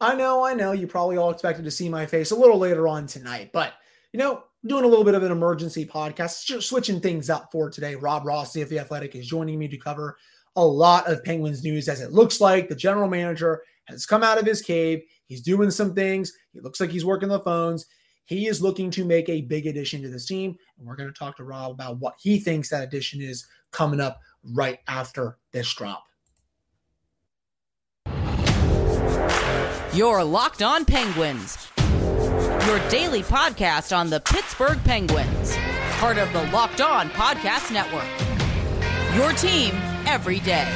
I know, I know. You probably all expected to see my face a little later on tonight, but you know, doing a little bit of an emergency podcast, just switching things up for today. Rob Rossi of the Athletic is joining me to cover a lot of Penguins news as it looks like the general manager has come out of his cave. He's doing some things. He looks like he's working the phones. He is looking to make a big addition to this team. And we're going to talk to Rob about what he thinks that addition is coming up right after this drop. Your Locked On Penguins, your daily podcast on the Pittsburgh Penguins, part of the Locked On Podcast Network. Your team every day.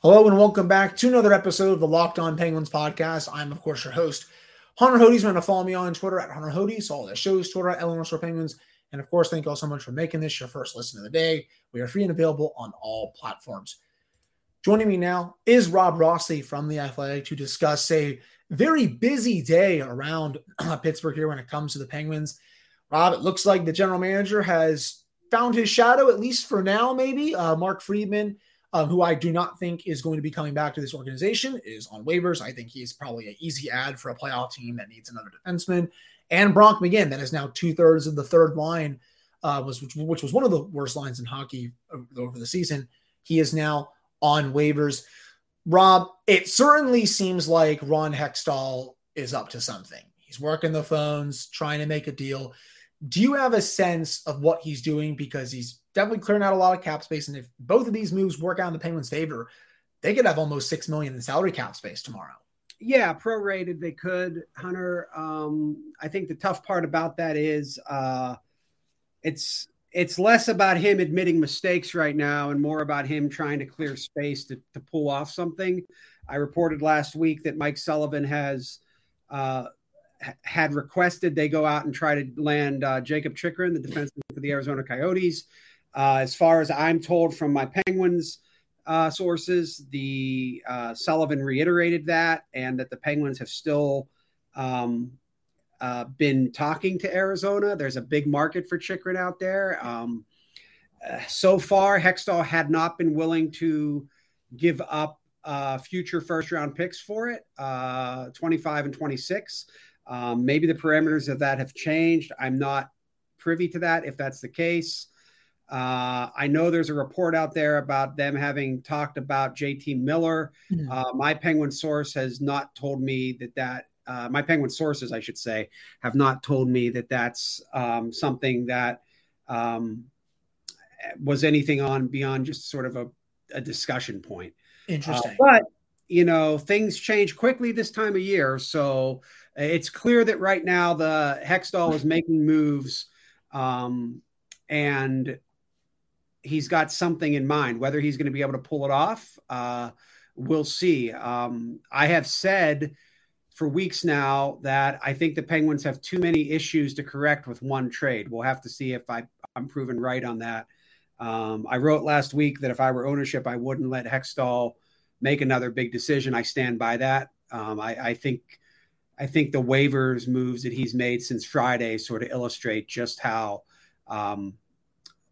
Hello and welcome back to another episode of the Locked On Penguins podcast. I'm, of course, your host, Hunter Hodes. To follow me on Twitter at Hunter Hodes, all the shows, Twitter at Eleanor Store Penguins. And of course, thank you all so much for making this your first listen of the day. We are free and available on all platforms. Joining me now is Rob Rossi from The Athletic to discuss a very busy day around Pittsburgh here when it comes to the Penguins. Rob, it looks like the general manager has found his shadow, at least for now, maybe. Uh, Mark Friedman um, who I do not think is going to be coming back to this organization, is on waivers. I think he's probably an easy ad for a playoff team that needs another defenseman. And Brock McGinn, that is now two thirds of the third line, uh, was which, which, was one of the worst lines in hockey over the season. He is now on waivers. Rob, it certainly seems like Ron Hextall is up to something. He's working the phones, trying to make a deal. Do you have a sense of what he's doing? Because he's definitely clearing out a lot of cap space. And if both of these moves work out in the Penguins' favor, they could have almost six million in salary cap space tomorrow. Yeah, prorated they could, Hunter. Um, I think the tough part about that is uh, it's it's less about him admitting mistakes right now and more about him trying to clear space to, to pull off something. I reported last week that Mike Sullivan has uh, had requested they go out and try to land uh, Jakob Chychrun, the defenseman for the Arizona Coyotes. Uh, as far as I'm told from my Penguins uh, sources, the uh, Sullivan reiterated that, and that the Penguins have still um, uh, been talking to Arizona. There's a big market for Chychrun out there. Um, uh, so far, Hextall had not been willing to give up future first round picks for it, 25 and 26. Um, maybe the parameters of that have changed. I'm not privy to that if that's the case. Uh, I know there's a report out there about them having talked about JT Miller. Mm-hmm. Uh, my Penguin source has not told me that that. Uh, my Penguin sources, I should say, have not told me that that's um, something that um, was anything on beyond just sort of a, a discussion point. Interesting, uh, but you know things change quickly this time of year, so it's clear that right now the Hextall is making moves, um, and he's got something in mind. Whether he's going to be able to pull it off, uh, we'll see. Um, I have said for weeks now that I think the Penguins have too many issues to correct with one trade. We'll have to see if I, am proven right on that. Um, I wrote last week that if I were ownership, I wouldn't let Hextall make another big decision. I stand by that. Um, I, I think I think the waivers moves that he's made since Friday sort of illustrate just how um,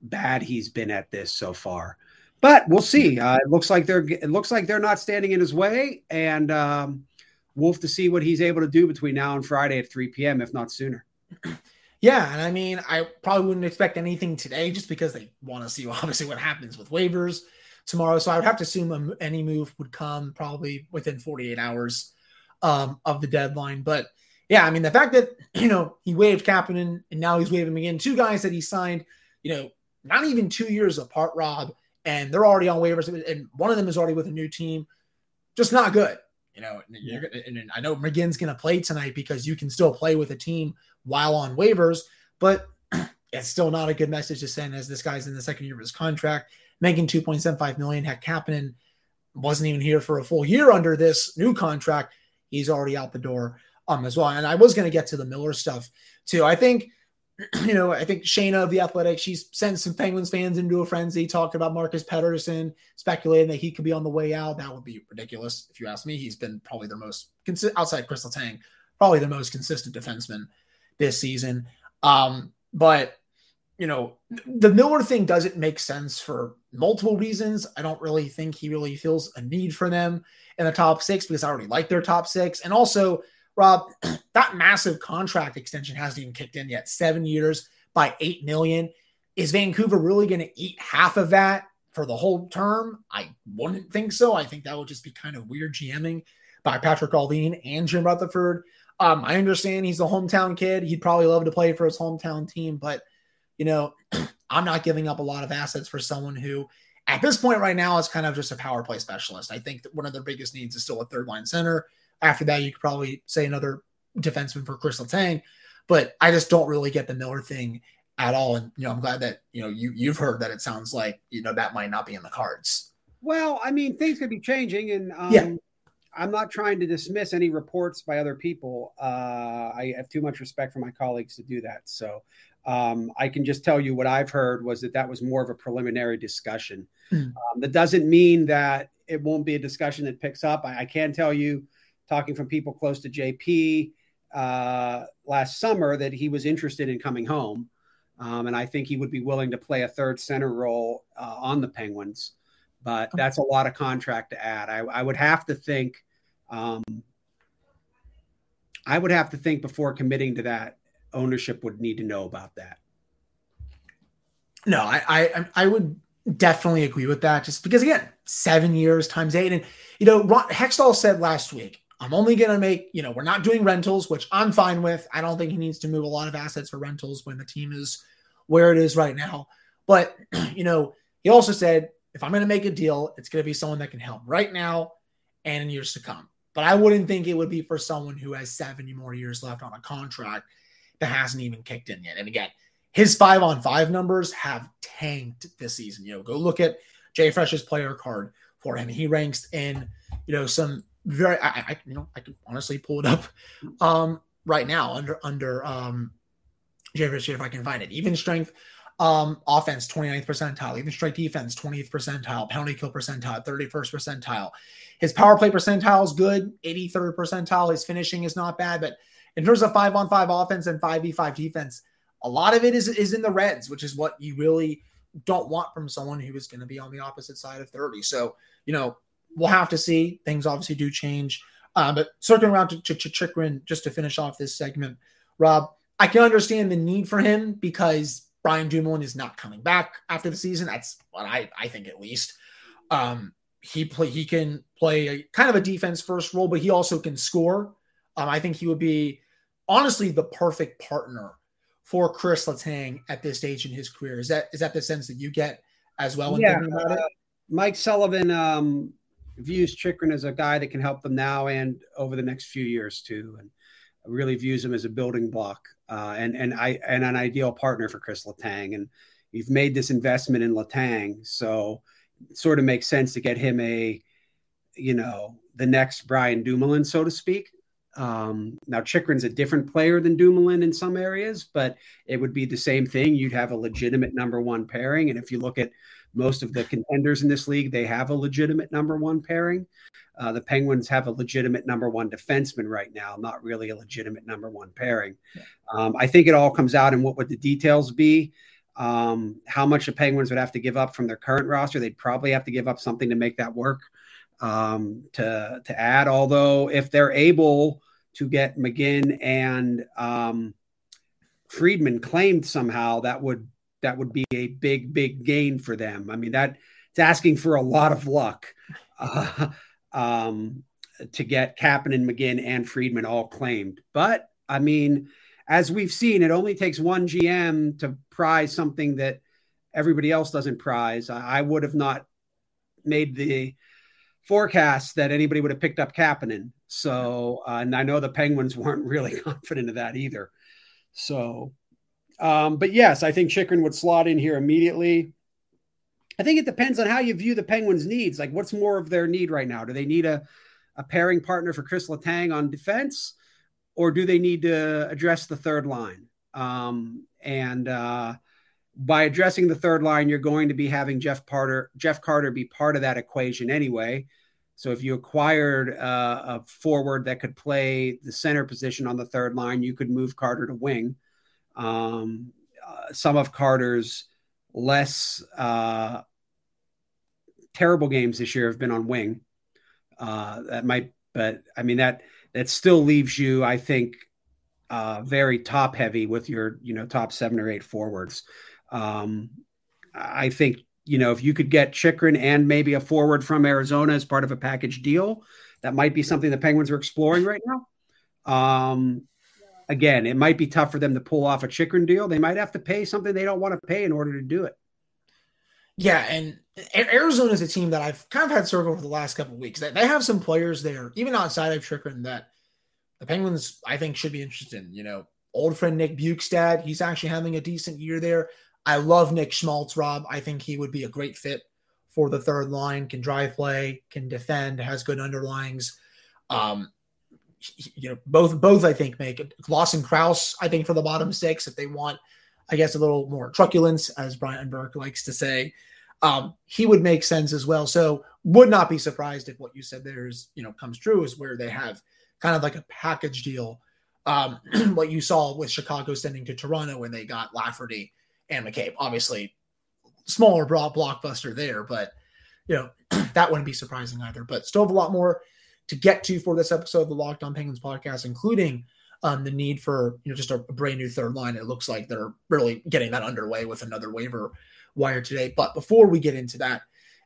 bad he's been at this so far. But we'll see. Uh, it looks like they're it looks like they're not standing in his way, and um, have to see what he's able to do between now and Friday at 3 p.m. if not sooner. Yeah, and I mean, I probably wouldn't expect anything today just because they want to see obviously what happens with waivers tomorrow. So I would have to assume any move would come probably within 48 hours um, of the deadline. But yeah, I mean, the fact that, you know, he waived Kapanen and now he's waving again, two guys that he signed, you know, not even two years apart, Rob, and they're already on waivers, and one of them is already with a new team. Just not good. You know, yeah. and I know McGinn's going to play tonight because you can still play with a team while on waivers, but it's still not a good message to send as this guy's in the second year of his contract, making 2.75 million. Heck, Kapanen wasn't even here for a full year under this new contract he's already out the door um as well. And I was going to get to the Miller stuff too. I think you know, I think Shayna of the Athletic, she's sent some Penguins fans into a frenzy, talking about Marcus Pettersson, speculating that he could be on the way out. That would be ridiculous if you ask me. He's been probably their most outside Chris Letang, probably the most consistent defenseman this season. Um, but you know, the Miller thing doesn't make sense for multiple reasons. I don't really think he really feels a need for them in the top six because I already like their top six. And also, Rob, that massive contract extension hasn't even kicked in yet. Seven years by eight million. Is Vancouver really going to eat half of that for the whole term? I wouldn't think so. I think that would just be kind of weird GMing by Patrik Allvin and Jim Rutherford. Um, I understand he's a hometown kid. He'd probably love to play for his hometown team, but you know, I'm not giving up a lot of assets for someone who, at this point right now, is kind of just a power play specialist. I think that one of their biggest needs is still a third line center. After that, you could probably say another defenseman for Chris Letang, but I just don't really get the Miller thing at all. And you know, I'm glad that you know you you've heard that it sounds like you know that might not be in the cards. Well, I mean, things could be changing, and um, yeah. I'm not trying to dismiss any reports by other people. Uh, I have too much respect for my colleagues to do that. So um, I can just tell you what I've heard was that that was more of a preliminary discussion. Mm. Um, that doesn't mean that it won't be a discussion that picks up. I, I can tell you, talking from people close to JP uh, last summer, that he was interested in coming home. Um, and I think he would be willing to play a third center role uh, on the Penguins. But that's a lot of contract to add. I, I would have to think. Um, I would have to think before committing to that ownership would need to know about that. No, I I, I would definitely agree with that. Just because again, seven years times eight, and you know, Ron, Hextall said last week, I'm only going to make you know we're not doing rentals, which I'm fine with. I don't think he needs to move a lot of assets for rentals when the team is where it is right now. But you know, he also said if I'm going to make a deal, it's going to be someone that can help right now and in years to come. But I wouldn't think it would be for someone who has 70 more years left on a contract that hasn't even kicked in yet. And again, his five on five numbers have tanked this season. You know, go look at JFresh's player card for him. He ranks in, you know, some very, I, I you know, I can honestly pull it up um, right now under, under um, Jay Fresh if I can find it. Even strength, um, offense 29th percentile, even strike defense 20th percentile, penalty kill percentile 31st percentile. His power play percentile is good, 83rd percentile. His finishing is not bad, but in terms of five on five offense and 5v5 defense, a lot of it is, is in the reds, which is what you really don't want from someone who is going to be on the opposite side of 30. So, you know, we'll have to see. Things obviously do change. Uh, but circling around to, to, to Chychrun, just to finish off this segment, Rob, I can understand the need for him because Brian Dumoulin is not coming back after the season. That's what I, I think at least. Um, he play he can play a, kind of a defense first role, but he also can score. Um, I think he would be honestly the perfect partner for Chris Letang at this stage in his career. Is that is that the sense that you get as well? yeah, uh, Mike Sullivan um, views Chychrun as a guy that can help them now and over the next few years too, and really views him as a building block uh, and and I and an ideal partner for Chris Letang. And you've made this investment in Letang, so it sort of makes sense to get him a, you know, the next Brian Dumoulin, so to speak. Um, now, Chychrun's a different player than Dumoulin in some areas, but it would be the same thing. You'd have a legitimate number one pairing. And if you look at most of the contenders in this league, they have a legitimate number one pairing. Uh, the Penguins have a legitimate number one defenseman right now, not really a legitimate number one pairing. Um, I think it all comes out in what would the details be. Um, how much the Penguins would have to give up from their current roster. They'd probably have to give up something to make that work um, to to add. Although if they're able to get McGinn and um, Friedman claimed somehow, that would that would be a big big gain for them. I mean that it's asking for a lot of luck uh, um, to get Kapanen, McGinn, and Friedman all claimed. But I mean, as we've seen, it only takes one GM to prize something that everybody else doesn't prize. I, I would have not made the forecast that anybody would have picked up Kapanen. So, uh, and I know the Penguins weren't really confident of that either. So, um, but yes, I think Chychrun would slot in here immediately. I think it depends on how you view the Penguins' needs. Like, what's more of their need right now? Do they need a, a pairing partner for Chris Letang on defense, or do they need to address the third line? Um, and uh, by addressing the third line, you're going to be having Jeff Carter, Jeff Carter be part of that equation anyway. So if you acquired uh, a forward that could play the center position on the third line, you could move Carter to wing. Um, uh, some of Carter's less uh, terrible games this year have been on wing. Uh, that might, but I mean that that still leaves you, I think, uh, very top heavy with your you know top seven or eight forwards. Um, I think you know if you could get Chychrun and maybe a forward from Arizona as part of a package deal, that might be something the Penguins are exploring right now. Um, again, it might be tough for them to pull off a Chychrun deal. They might have to pay something they don't want to pay in order to do it. Yeah, and Arizona is a team that I've kind of had circle for the last couple weeks. They have some players there, even outside of Chychrun, that the Penguins I think should be interested in. You know, old friend Nick Bjugstad, he's actually having a decent year there. I love Nick Schmaltz, Rob. I think he would be a great fit for the third line. Can drive play, can defend, has good underlyings. Um, you know, both both I think make it. Lawson Crouse, I think for the bottom six, if they want, I guess a little more truculence, as Brian Burke likes to say um, he would make sense as well. So would not be surprised if what you said there is, you know, comes true is where they have kind of like a package deal. Um, what you saw with Chicago sending to Toronto when they got Lafferty and McCabe, obviously smaller broad blockbuster there, but you know, that wouldn't be surprising either, but still have a lot more to get to for this episode of the Locked on Penguins podcast, including um, the need for, you know, just a, brand new third line. It looks like they're really getting that underway with another waiver wire today. But before we get into that,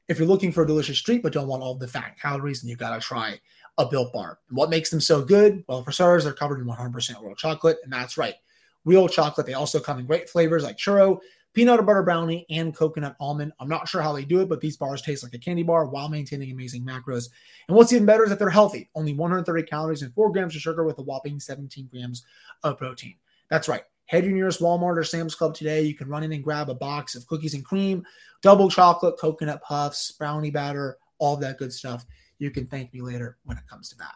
if you're looking for a delicious treat but don't want all the fat calories, then you've got to try a Built Bar. What makes them so good? Well, for starters, they're covered in 100% real chocolate, and that's right, real chocolate. They also come in great flavors like churro, peanut butter brownie, and coconut almond. I'm not sure how they do it, but these bars taste like a candy bar while maintaining amazing macros. And what's even better is that they're healthy, only 130 calories and 4 grams of sugar with a whopping 17 grams of protein. That's right. Head to your nearest Walmart or Sam's Club today. You can run in and grab a box of cookies and cream, double chocolate, coconut puffs, brownie batter, all that good stuff. You can thank me later when it comes to that.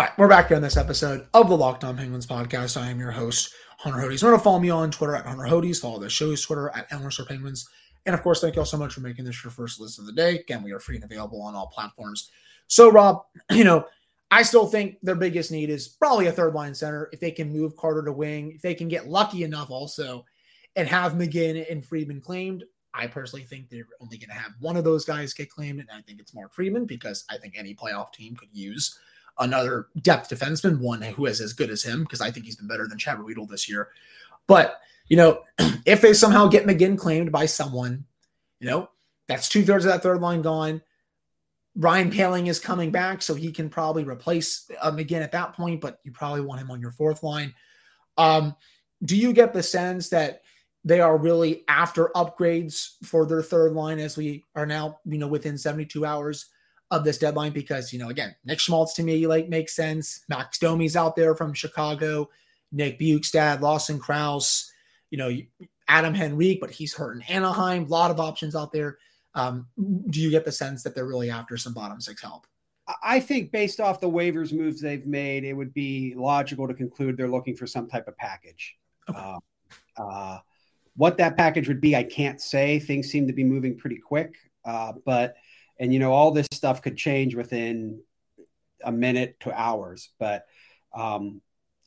All right, we're back here on this episode of the Locked On Penguins podcast. I am your host, Hunter Hodes. Remember to follow me on Twitter at Hunter Hodes. Follow the show's Twitter at Elmer's Penguins. And of course, thank you all so much for making this your first list of the day. Again, we are free and available on all platforms. So, Rob, you know, I still think their biggest need is probably a third line center. If they can move Carter to wing, if they can get lucky enough also and have McGinn and Friedman claimed, I personally think they're only going to have one of those guys get claimed. And I think it's Mark Friedman because I think any playoff team could use another depth defenseman, one who is as good as him, because I think he's been better than Chad Ruhwedel this year. But, you know, if they somehow get McGinn claimed by someone, you know, that's two thirds of that third line gone. Ryan Poehling is coming back, so he can probably replace um, again at that point, but you probably want him on your fourth line. Um, do you get the sense that they are really after upgrades for their third line as we are now, you know, within 72 hours of this deadline? Because, you know, again, Nick Schmaltz to me like makes sense. Max Domi's out there from Chicago, Nick Bjugstad, Lawson Crouse, you know, Adam Henrique, but he's hurt in Anaheim. A lot of options out there. Um, do you get the sense that they're really after some bottom six help? I think based off the waivers moves they've made, it would be logical to conclude they're looking for some type of package. Okay. Uh, uh, what that package would be, I can't say. Things seem to be moving pretty quick, uh, but and you know all this stuff could change within a minute to hours. But um,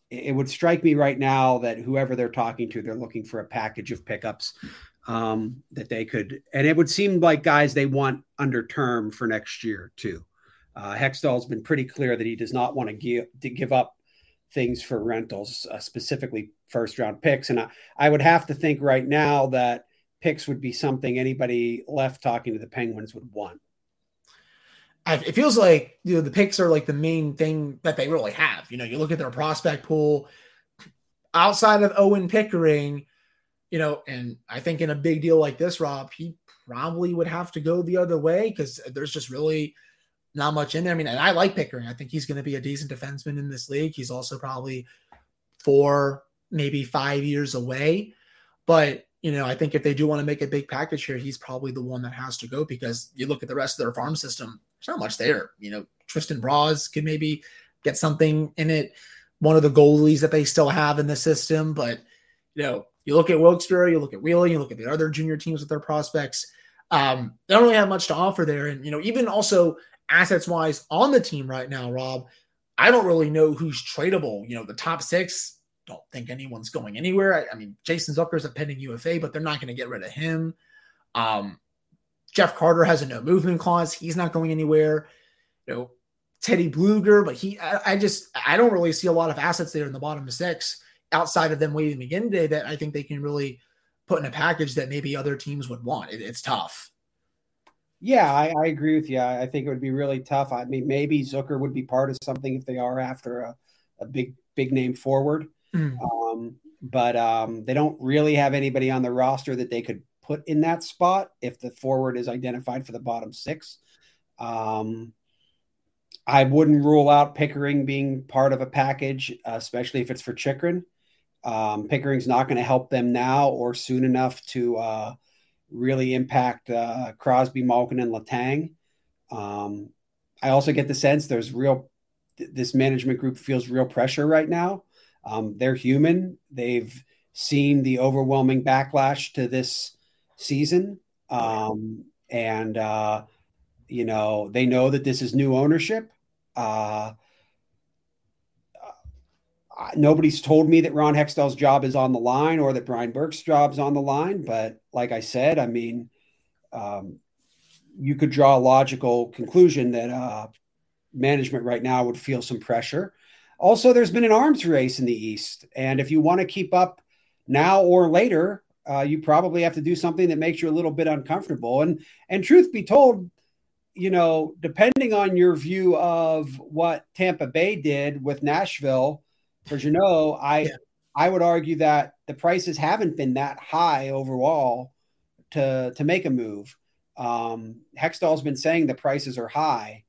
it, it would strike me right now that whoever they're talking to, they're looking for a package of pickups um, that they could, and it would seem like guys they want under term for next year too. Uh, Hextall's been pretty clear that he does not want to give to give up things for rentals, uh, specifically first round picks. And I, I would have to think right now that picks would be something anybody left talking to the Penguins would want. It feels like you know the picks are like the main thing that they really have. You know, you look at their prospect pool outside of Owen Pickering you know, and I think in a big deal like this, Rob, he probably would have to go the other way because there's just really not much in there. I mean, and I like Pickering. I think he's going to be a decent defenseman in this league. He's also probably four, maybe five years away. But, you know, I think if they do want to make a big package here, he's probably the one that has to go because you look at the rest of their farm system, there's not much there. You know, Tristan Broz could maybe get something in it. One of the goalies that they still have in the system, but, you know, you look at Wilkes-Barre, you look at Wheeling, you look at the other junior teams with their prospects. Um, they don't really have much to offer there. And, you know, even also assets wise on the team right now, Rob, I don't really know who's tradable. You know, the top six, don't think anyone's going anywhere. I, I mean, Jason Zucker's a pending UFA, but they're not going to get rid of him. Um, Jeff Carter has a no movement clause. He's not going anywhere. You know, Teddy Blueger, but he, I, I, just, I don't really see a lot of assets there in the bottom six outside of them waiting again today that I think they can really put in a package that maybe other teams would want. It, it's tough. Yeah, I, I, agree with you. I think it would be really tough. I mean, maybe Zucker would be part of something if they are after a, a big, big name forward. Mm. Um, but um, they don't really have anybody on the roster that they could put in that spot if the forward is identified for the bottom six. Um, I wouldn't rule out Pickering being part of a package, especially if it's for Chychrun. Um, Pickering's not going to help them now or soon enough to uh, really impact uh, Crosby, Malkin, and Letang. Um, I also get the sense there's real, this management group feels real pressure right now. Um, they're human. They've seen the overwhelming backlash to this season. Um, and, uh, you know, they know that this is new ownership. Uh, nobody's told me that Ron Hextall's job is on the line or that Brian Burke's job is on the line. But like I said, I mean, um, you could draw a logical conclusion that uh, management right now would feel some pressure. Also, there's been an arms race in the East. And if you want to keep up now or later, uh, you probably have to do something that makes you a little bit uncomfortable. And and truth be told, you know, depending on your view of what Tampa Bay did with Nashville, because you know, I yeah. I would argue that the prices haven't been that high overall to to make a move. Um, Hextall's been saying the prices are high.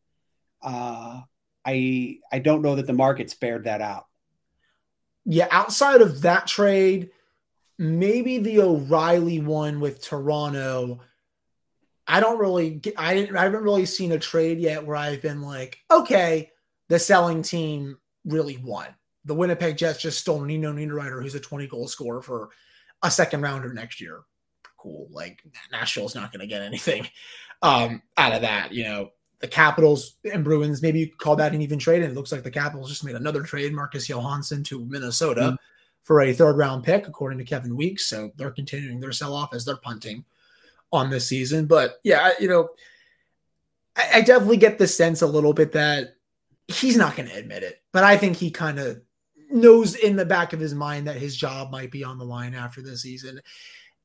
Uh, I I don't know that the market's bared that out. Yeah, outside of that trade, maybe the O'Reilly one with Toronto. I don't really get, I didn't I haven't really seen a trade yet where I've been like, okay, the selling team really won the Winnipeg Jets just stole Nino Niederreiter, who's a 20 goal scorer for a second rounder next year. Cool. Like Nashville's not going to get anything um, out of that. You know, the Capitals and Bruins, maybe you call that an even trade. And it looks like the Capitals just made another trade, Marcus Johansson to Minnesota mm-hmm. For a third round pick, according to Kevin Weeks. So they're continuing their sell off as they're punting on this season. But yeah, you know, I, I definitely get the sense a little bit that he's not going to admit it, but I think he kind of knows in the back of his mind that his job might be on the line after this season.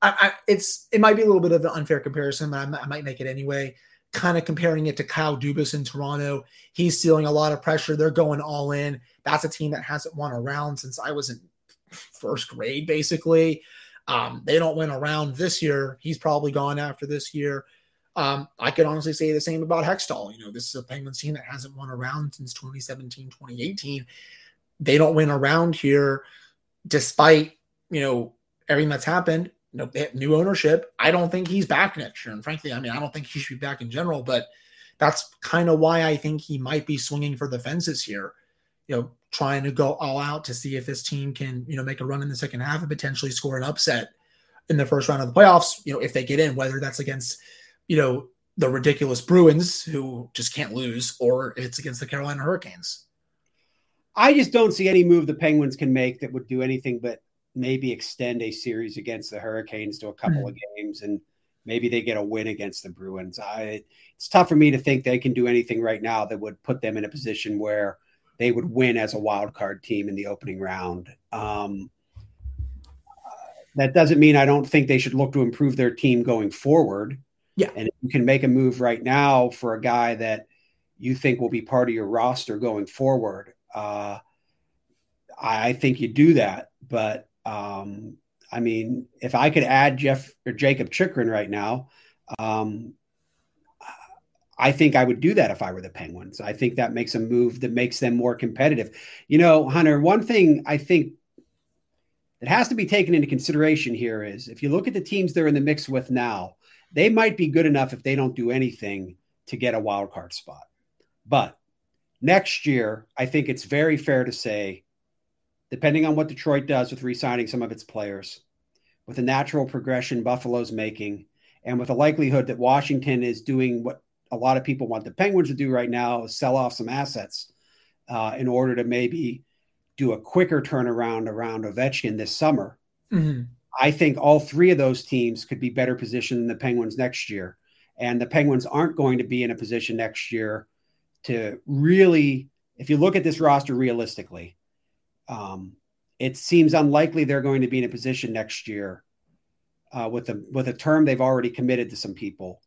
I, I, it's it might be a little bit of an unfair comparison, but I, I might make it anyway. Kind of comparing it to Kyle Dubas in Toronto. He's feeling a lot of pressure. They're going all in. That's a team that hasn't won a round since I was in first grade, basically. Um, they don't win a round this year. He's probably gone after this year. Um, I could honestly say the same about Hextall. You know, this is a Penguins team that hasn't won a round since 2017, 2018 they don't win around here despite, you know, everything that's happened. You know, they have new ownership. I don't think he's back next year. And frankly, I mean, I don't think he should be back in general, but that's kind of why I think he might be swinging for the fences here. You know, trying to go all out to see if this team can, you know, make a run in the second half and potentially score an upset in the first round of the playoffs, you know, if they get in, whether that's against, you know, the ridiculous Bruins who just can't lose, or if it's against the Carolina Hurricanes. I just don't see any move the Penguins can make that would do anything but maybe extend a series against the Hurricanes to a couple mm. of games and maybe they get a win against the Bruins. I, it's tough for me to think they can do anything right now that would put them in a position where they would win as a wild card team in the opening round. Um, that doesn't mean I don't think they should look to improve their team going forward. Yeah. And if you can make a move right now for a guy that you think will be part of your roster going forward, uh, I think you do that. But um, I mean, if I could add Jeff or Jakob Chychrun right now, um, I think I would do that if I were the Penguins. I think that makes a move that makes them more competitive. You know, Hunter, one thing I think that has to be taken into consideration here is if you look at the teams they're in the mix with now, they might be good enough if they don't do anything to get a wild card spot. But Next year, I think it's very fair to say, depending on what Detroit does with re signing some of its players, with the natural progression Buffalo's making, and with the likelihood that Washington is doing what a lot of people want the Penguins to do right now is sell off some assets. uh, in order to maybe do a quicker turnaround around Ovechkin this summer. Mm-hmm. I think all three of those teams could be better positioned than the Penguins next year. And the Penguins aren't going to be in a position next year to really, if you look at this roster realistically, um, it seems unlikely they're going to be in a position next year uh, with a with a term they've already committed to some people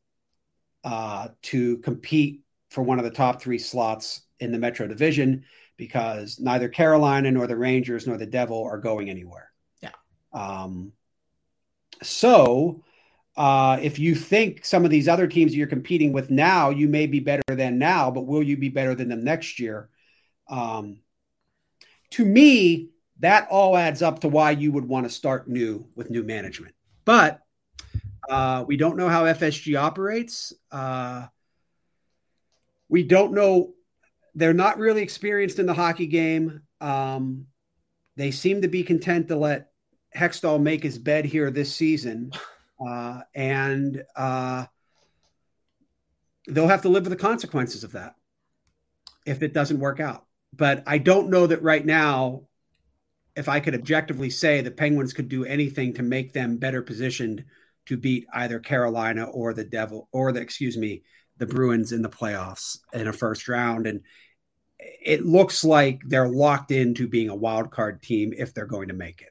uh, to compete for one of the top three slots in the Metro Division because neither Carolina nor the Rangers nor the Devil are going anywhere. Yeah. Um, so uh, if you think some of these other teams you're competing with now, you may be better than now, but will you be better than them next year? Um, to me, that all adds up to why you would want to start new with new management. But uh, we don't know how FSG operates. Uh, we don't know. They're not really experienced in the hockey game. Um, they seem to be content to let Hextall make his bed here this season. Uh, and uh, they'll have to live with the consequences of that if it doesn't work out. But I don't know that right now, if I could objectively say the Penguins could do anything to make them better positioned to beat either Carolina or the Devil or the excuse me the Bruins in the playoffs in a first round and it looks like they're locked into being a wild card team if they're going to make it.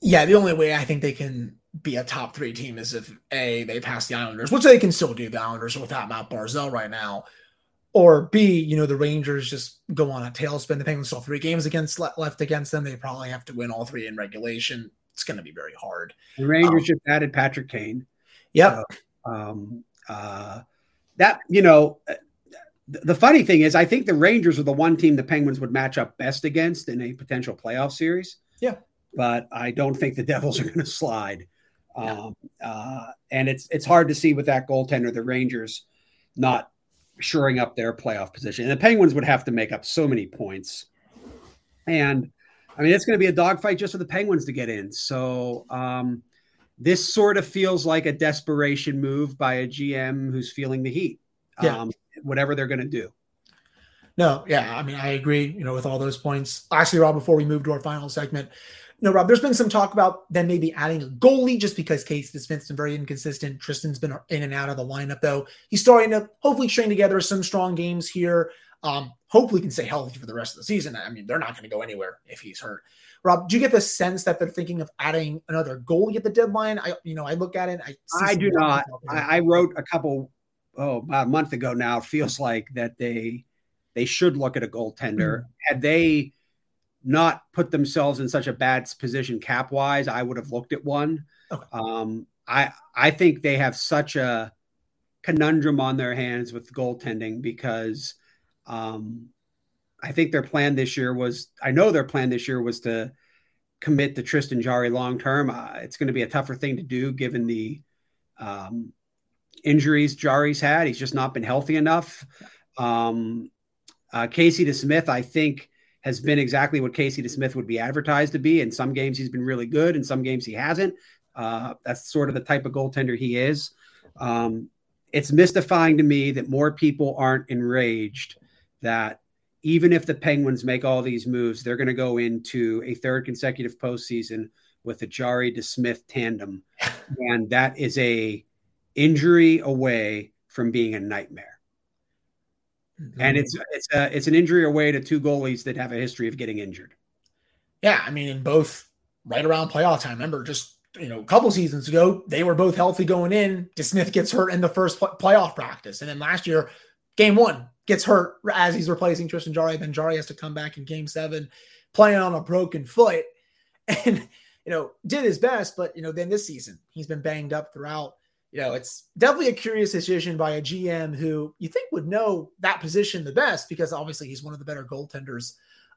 Yeah, the only way I think they can be a top three team is if a they pass the Islanders, which they can still do. The Islanders without Matt Barzal right now, or B, you know, the Rangers just go on a tailspin. The Penguins still three games against left against them. They probably have to win all three in regulation. It's going to be very hard. The Rangers um, just added Patrick Kane. Yep. So, um, uh, that you know, the funny thing is, I think the Rangers are the one team the Penguins would match up best against in a potential playoff series. Yeah. But I don't think the Devils are going to slide. Um, uh, and it's it's hard to see with that goaltender, the Rangers not shoring up their playoff position. And the Penguins would have to make up so many points. And I mean, it's going to be a dogfight just for the Penguins to get in. So um, this sort of feels like a desperation move by a GM who's feeling the heat. Yeah. Um, whatever they're going to do. No, yeah, I mean, I agree. You know, with all those points. Actually, Rob, before we move to our final segment, no, Rob, there's been some talk about them maybe adding a goalie just because Casey DeSmith's been very inconsistent. Tristan's been in and out of the lineup, though. He's starting to hopefully string together some strong games here. Um, hopefully, can stay healthy for the rest of the season. I mean, they're not going to go anywhere if he's hurt. Rob, do you get the sense that they're thinking of adding another goalie at the deadline? I, you know, I look at it. I, I do not. I, I, wrote a couple, oh, about a month ago now. Feels like that they they should look at a goaltender. Mm-hmm. Had they not put themselves in such a bad position cap wise, I would have looked at one. Okay. Um, I I think they have such a conundrum on their hands with goaltending because um, I think their plan this year was I know their plan this year was to commit to Tristan Jarry long term. Uh, it's going to be a tougher thing to do given the um, injuries Jarry's had. He's just not been healthy enough. Um, uh, Casey DeSmith, I think has been exactly what Casey DeSmith would be advertised to be. In some games, he's been really good. In some games, he hasn't. Uh, that's sort of the type of goaltender he is. Um, it's mystifying to me that more people aren't enraged that even if the Penguins make all these moves, they're going to go into a third consecutive postseason with the Jarry DeSmith tandem, and that is a injury away from being a nightmare. Mm-hmm. And it's it's a, it's an injury away to two goalies that have a history of getting injured. Yeah, I mean, in both right around playoff time. Remember, just you know, a couple seasons ago, they were both healthy going in. DeSmith gets hurt in the first playoff practice, and then last year, game one gets hurt as he's replacing Tristan Jarry. Then Jarry has to come back in game seven, playing on a broken foot, and you know, did his best. But you know, then this season, he's been banged up throughout you know, it's definitely a curious decision by a GM who you think would know that position the best because obviously he's one of the better goaltenders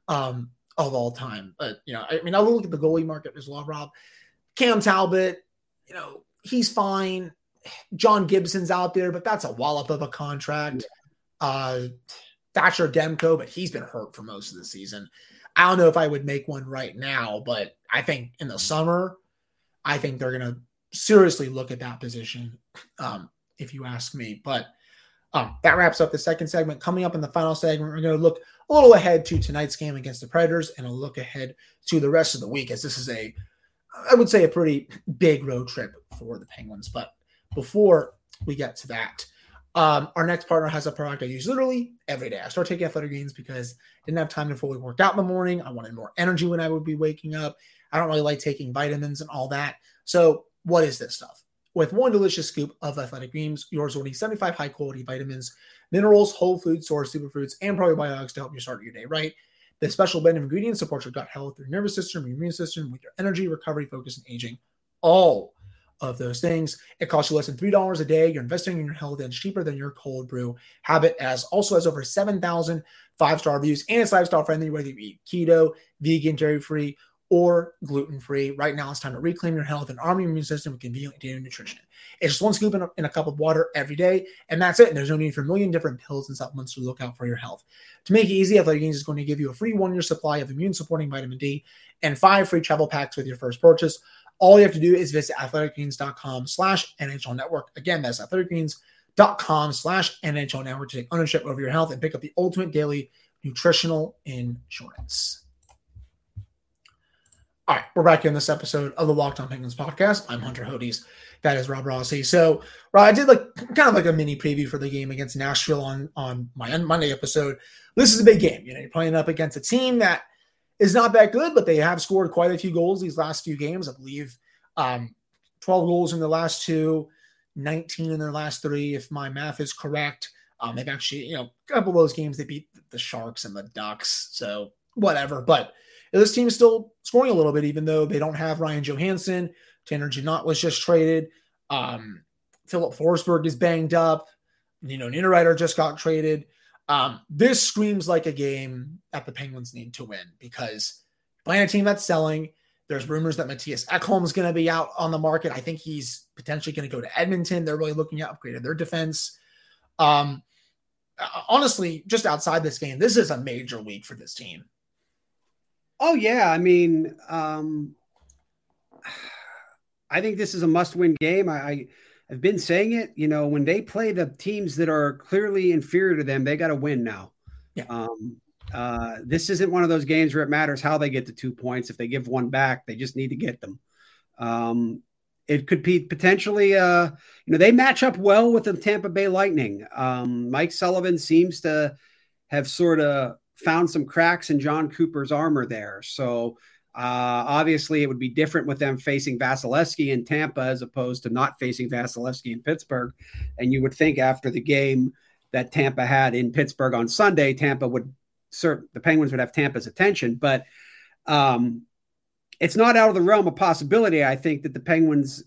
um, of all time. But, you know, I mean, I look at the goalie market as well, Rob. Cam Talbot, you know, he's fine. John Gibson's out there, but that's a wallop of a contract. Uh, Thatcher Demko, but he's been hurt for most of the season. I don't know if I would make one right now, but I think in the summer, I think they're going to seriously look at that position, um, if you ask me. But Um, that wraps up the second segment. Coming up in the final segment, we're going to look a little ahead to tonight's game against the Predators and a look ahead to the rest of the week, as this is a, I would say, a pretty big road trip for the Penguins. But before we get to that, um, our next partner has a product I use literally every day. I start taking athletic greens because I didn't have time to fully work out in the morning. I wanted more energy when I would be waking up. I don't really like taking vitamins and all that. So, what is this stuff? With one delicious scoop of athletic greens, yours will need 75 high quality vitamins, minerals, whole food source, superfoods, and probiotics to help you start your day right. The special blend of ingredients supports your gut health, your nervous system, your immune system, with your energy, recovery, focus, and aging. All of those things. It costs you less than $3 a day. You're investing in your health and it's cheaper than your cold brew habit, as also has over 7,000 five star reviews and it's lifestyle friendly, whether you eat keto, vegan, dairy free, or gluten free. Right now, it's time to reclaim your health and arm your immune system with convenient daily nutrition. It's just one scoop in a, in a, cup of water every day, and that's it. And there's no need for a million different pills and supplements to look out for your health. To make it easy, Athletic Greens is going to give you a free one year supply of immune supporting vitamin D and five free travel packs with your first purchase. All you have to do is visit athleticgreens.com slash NHL network. Again, that's athleticgreens.com slash NHL network to take ownership over your health and pick up the ultimate daily nutritional insurance. All right, we're back in this episode of the Locked On Penguins podcast. I'm Hunter Hodes. That is Rob Rossi. So, Rob, I did like kind of like a mini preview for the game against Nashville on on my Monday episode. This is a big game. You know, you're playing up against a team that is not that good, but they have scored quite a few goals these last few games. I believe um, 12 goals in the last two, 19 in their last three, if my math is correct. Um, they've actually, you know, a couple of those games they beat the Sharks and the Ducks, so whatever. But this team is still scoring a little bit, even though they don't have Ryan Johansen. Tanner Jeannot was just traded. Um, Filip Forsberg is banged up. You know, Niederreiter just got traded. Um, this screams like a game that the Penguins need to win because playing a team that's selling. There's rumors that Mattias Ekholm is going to be out on the market. I think he's potentially going to go to Edmonton. They're really looking at upgrading their defense. Um, honestly, just outside this game, this is a major week for this team. Oh yeah, I mean, um, I think this is a must-win game. I, I have been saying it. You know, when they play the teams that are clearly inferior to them, they got to win now. Yeah. Um, uh, this isn't one of those games where it matters how they get the two points. If they give one back, they just need to get them. Um, it could be potentially, uh, you know, they match up well with the Tampa Bay Lightning. Um, Mike Sullivan seems to have sort of found some cracks in Jon Cooper's armor there. So uh, obviously, it would be different with them facing Vasilevskiy in Tampa as opposed to not facing Vasilevskiy in Pittsburgh. And you would think after the game that Tampa had in Pittsburgh on Sunday, Tampa would serve the Penguins would have Tampa's attention. But um, it's not out of the realm of possibility. I think that the Penguins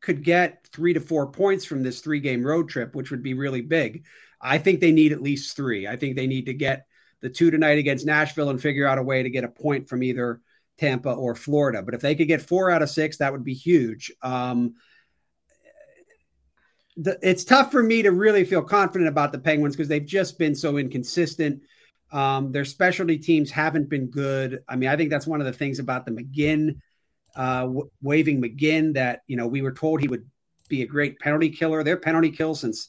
could get three to four points from this three game road trip, which would be really big. I think they need at least three. I think they need to get the two tonight against Nashville and figure out a way to get a point from either Tampa or Florida. But if they could get four out of six, that would be huge. Um, the, it's tough for me to really feel confident about the Penguins because they've just been so inconsistent. Um, their specialty teams haven't been good. I mean, I think that's one of the things about the McGinn, uh, w- waving McGinn that, you know, we were told he would be a great penalty killer. Their penalty kill since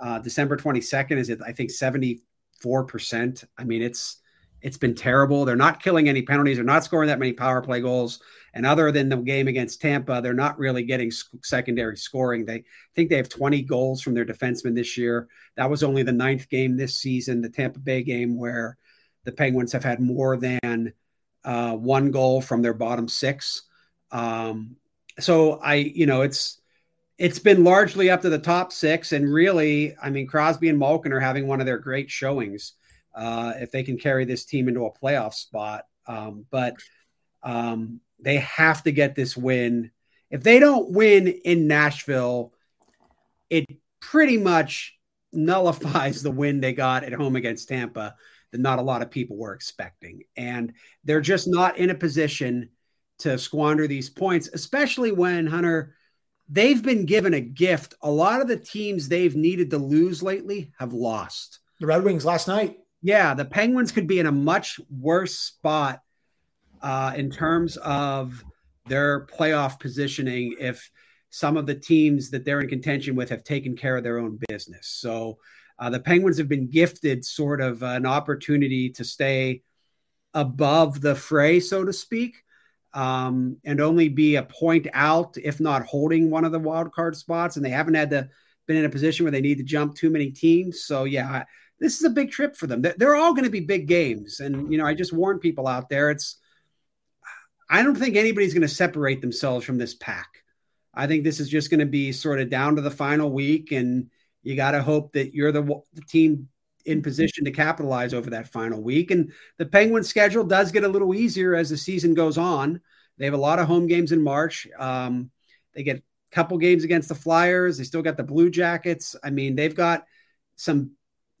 uh, December 22nd is, at, I think, 74%. I mean, it's, it's been terrible. They're not killing any penalties. They're not scoring that many power play goals. And other than the game against Tampa, they're not really getting secondary scoring. They I think they have 20 goals from their defensemen this year. That was only the ninth game this season, the Tampa Bay game, where the Penguins have had more than uh, one goal from their bottom six. Um, so I, you know, it's it's been largely up to the top six, and really, I mean, Crosby and Malkin are having one of their great showings uh, if they can carry this team into a playoff spot. Um, but um, they have to get this win. If they don't win in Nashville, it pretty much nullifies the win they got at home against Tampa that not a lot of people were expecting. And they're just not in a position to squander these points, especially when Hunter they've been given a gift. A lot of the teams they've needed to lose lately have lost. The Red Wings last night yeah, the Penguins could be in a much worse spot uh, in terms of their playoff positioning if some of the teams that they're in contention with have taken care of their own business. So uh, the Penguins have been gifted sort of an opportunity to stay above the fray, so to speak, um, and only be a point out, if not holding one of the wild card spots. And they haven't had to been in a position where they need to jump too many teams. So yeah, this is a big trip for them. They're all going to be big games, and you know, I just warn people out there. It's I don't think anybody's going to separate themselves from this pack. I think this is just going to be sort of down to the final week, and you got to hope that you're the, the, team in position to capitalize over that final week. And the Penguins' schedule does get a little easier as the season goes on. They have a lot of home games in March. Um, they get a couple games against the Flyers. They still got the Blue Jackets. I mean, they've got some,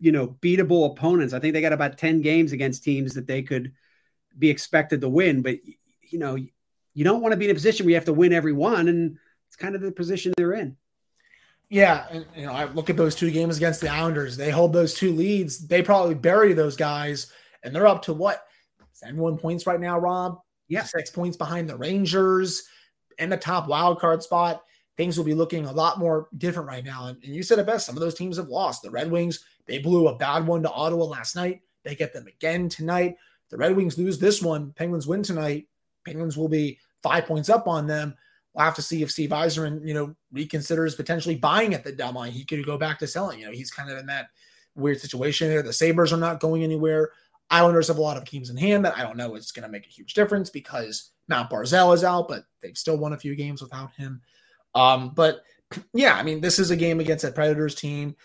you know, beatable opponents. I think they got about 10 games against teams that they could be expected to win. But you know, you don't want to be in a position where you have to win every one, and it's kind of the position they're in. Yeah, and you know, I look at those two games against the Islanders. They hold those two leads. They probably bury those guys, and they're up to what seventy-one points right now. Rob, yeah, six points behind the Rangers in the top wild card spot. Things will be looking a lot more different right now. And, and you said it best. Some of those teams have lost. The Red Wings, they blew a bad one to Ottawa last night. They get them again tonight. The Red Wings lose this one. Penguins win tonight. Penguins will be five points up on them. We'll have to see if Steve Yzerman, you know, reconsiders potentially buying at the deadline. He could go back to selling. You know, he's kind of in that weird situation there. The Sabres are not going anywhere. Islanders have a lot of teams in hand that I don't know it's going to make a huge difference because Matt Barzal is out, but they've still won a few games without him. Um, but yeah, I mean, this is a game against a Predators team.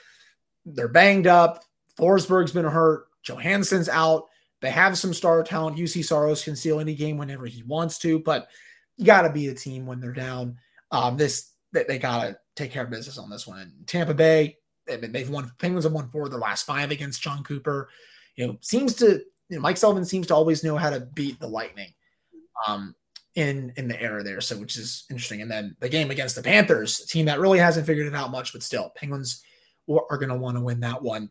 They're banged up. Forsberg's been hurt. Johansson's out. They have some star talent. Juuse Saros can steal any game whenever he wants to, but you got to be a team when they're down. Um, this they, they got to take care of business on this one. And Tampa Bay, they've won. Penguins have won four of their last five against Jon Cooper. You know, seems to you know, Mike Sullivan seems to always know how to beat the Lightning. Um, in in the era there, so which is interesting. And then the game against the Panthers, a team that really hasn't figured it out much, but still, Penguins are going to want to win that one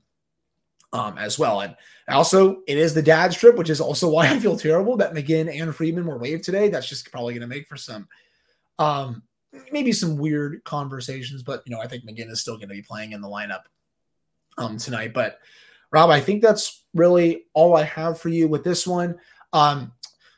um, as well. And also, it is the dad strip, which is also why I feel terrible that McGinn and Friedman were waived today. That's just probably going to make for some, um, maybe some weird conversations. But you know, I think McGinn is still going to be playing in the lineup um, tonight. But Rob, I think that's really all I have for you with this one. Um,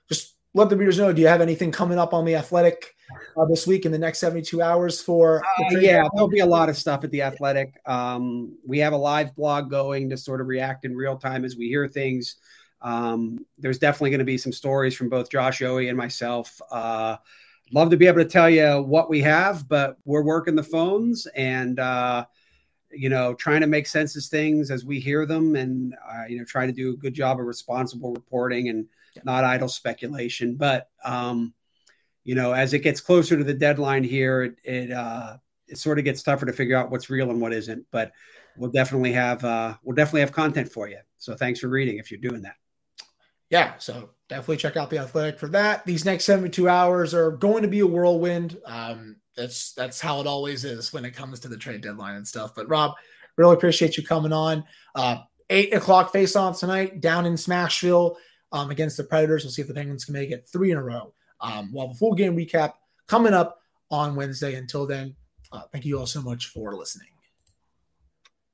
just let the readers know. Do you have anything coming up on the athletic? Uh, this week in the next 72 hours for uh, yeah there'll be a lot of stuff at the athletic. Um, we have a live blog going to sort of react in real time as we hear things. Um, there's definitely going to be some stories from both josh Yohe and myself. Uh, love to be able to tell you what we have but we're working the phones and uh, you know trying to make sense of things as we hear them and uh, you know trying to do a good job of responsible reporting and not idle speculation. But um, you know, as it gets closer to the deadline here, it it, uh, it sort of gets tougher to figure out what's real and what isn't. But we'll definitely have uh, we'll definitely have content for you. So thanks for reading if you're doing that. Yeah, so definitely check out the Athletic for that. These next 72 hours are going to be a whirlwind. Um, that's that's how it always is when it comes to the trade deadline and stuff. But Rob, really appreciate you coming on. Uh, eight o'clock face off tonight down in Smashville um, against the Predators. We'll see if the Penguins can make it three in a row. Um, we'll have a full game recap coming up on Wednesday. Until then, uh, thank you all so much for listening.